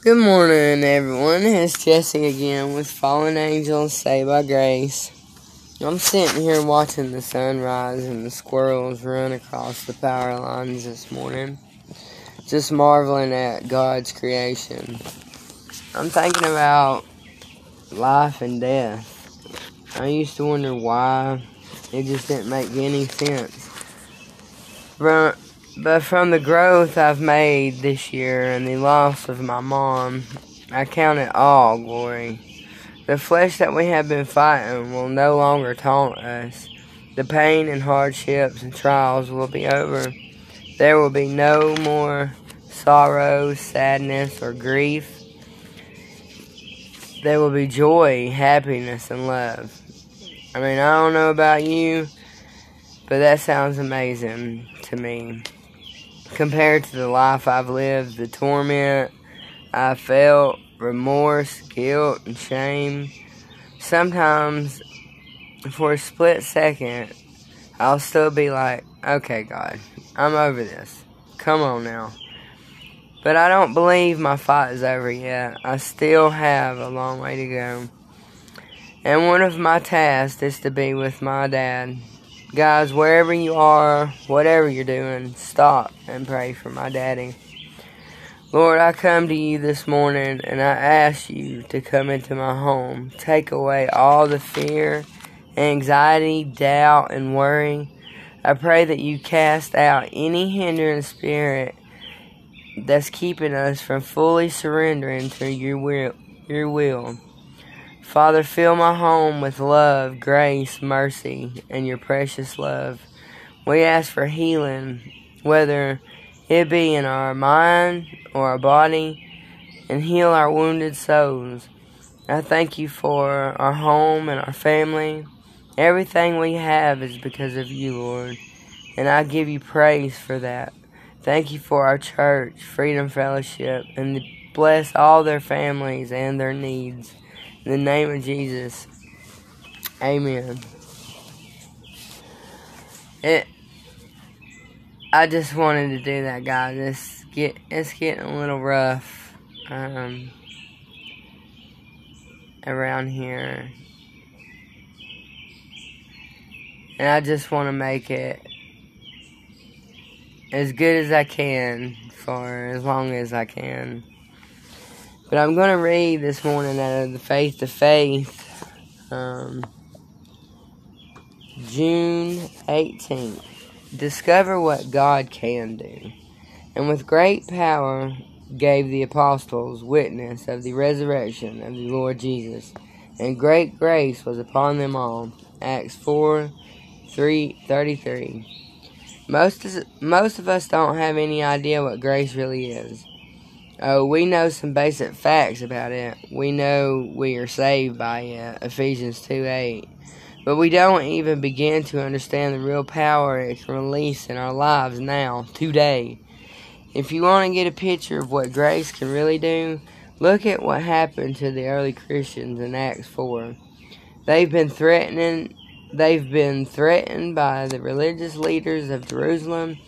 Good morning, everyone. It's Jesse again with Fallen Angels Saved by Grace. I'm sitting here watching the sunrise and the squirrels run across the power lines this morning, just marveling at God's creation. I'm thinking about life and death. I used to wonder why it just didn't make any sense. But but from the growth I've made this year and the loss of my mom, I count it all glory. The flesh that we have been fighting will no longer taunt us. The pain and hardships and trials will be over. There will be no more sorrow, sadness, or grief. There will be joy, happiness, and love. I mean, I don't know about you, but that sounds amazing to me compared to the life I've lived, the torment I felt, remorse, guilt, and shame. Sometimes, for a split second, I'll still be like, okay, God, I'm over this. Come on now. But I don't believe my fight is over yet. I still have a long way to go. And one of my tasks is to be with my dad Guys, wherever you are, whatever you're doing, stop and pray for my daddy. Lord, I come to you this morning and I ask you to come into my home. Take away all the fear, anxiety, doubt, and worry. I pray that you cast out any hindering spirit that's keeping us from fully surrendering to your will. Your will. Father, fill my home with love, grace, mercy, and your precious love. We ask for healing, whether it be in our mind or our body, and heal our wounded souls. I thank you for our home and our family. Everything we have is because of you, Lord, and I give you praise for that. Thank you for our church, Freedom Fellowship, and bless all their families and their needs. In the name of Jesus. Amen. It I just wanted to do that guys. It's get it's getting a little rough um around here. And I just want to make it as good as I can for as long as I can. But I'm going to read this morning out of the Faith to Faith, um, June 18th. Discover what God can do. And with great power gave the apostles witness of the resurrection of the Lord Jesus. And great grace was upon them all. Acts 4 3 33. Most, most of us don't have any idea what grace really is. Oh, we know some basic facts about it. We know we are saved by it, Ephesians 2 8. But we don't even begin to understand the real power it can release in our lives now, today. If you want to get a picture of what grace can really do, look at what happened to the early Christians in Acts 4. They've been threatening they've been threatened by the religious leaders of Jerusalem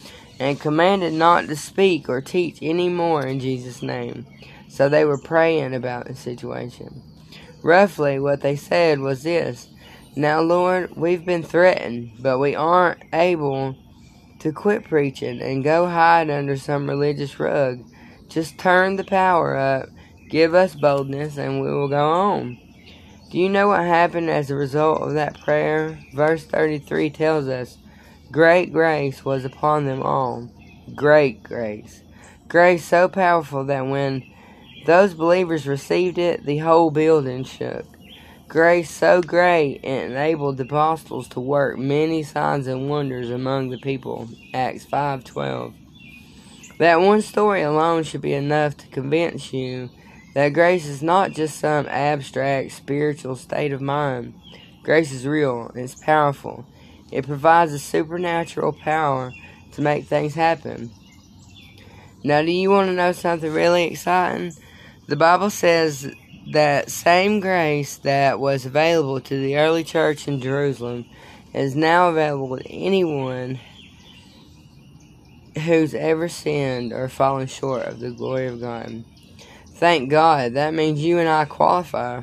and commanded not to speak or teach any more in Jesus' name. So they were praying about the situation. Roughly, what they said was this Now, Lord, we've been threatened, but we aren't able to quit preaching and go hide under some religious rug. Just turn the power up, give us boldness, and we will go on. Do you know what happened as a result of that prayer? Verse 33 tells us Great grace was upon them all. Great grace. Grace so powerful that when those believers received it, the whole building shook. Grace so great it enabled the apostles to work many signs and wonders among the people. Acts 5:12. That one story alone should be enough to convince you that grace is not just some abstract spiritual state of mind. Grace is real, it's powerful, it provides a supernatural power to make things happen. Now, do you want to know something really exciting? The Bible says that same grace that was available to the early church in Jerusalem is now available to anyone who's ever sinned or fallen short of the glory of God. Thank God. That means you and I qualify.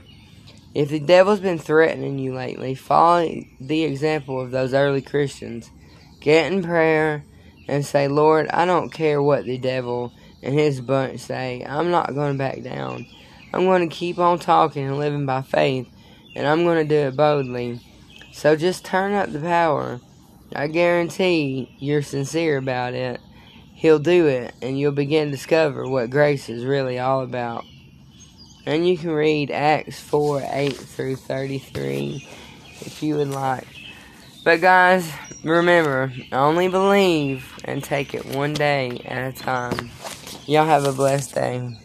If the devil's been threatening you lately, follow the example of those early Christians. Get in prayer and say, Lord, I don't care what the devil and his bunch say. I'm not going to back down. I'm going to keep on talking and living by faith, and I'm going to do it boldly. So just turn up the power. I guarantee you're sincere about it. He'll do it, and you'll begin to discover what grace is really all about. And you can read Acts 4 8 through 33 if you would like. But, guys, remember only believe and take it one day at a time. Y'all have a blessed day.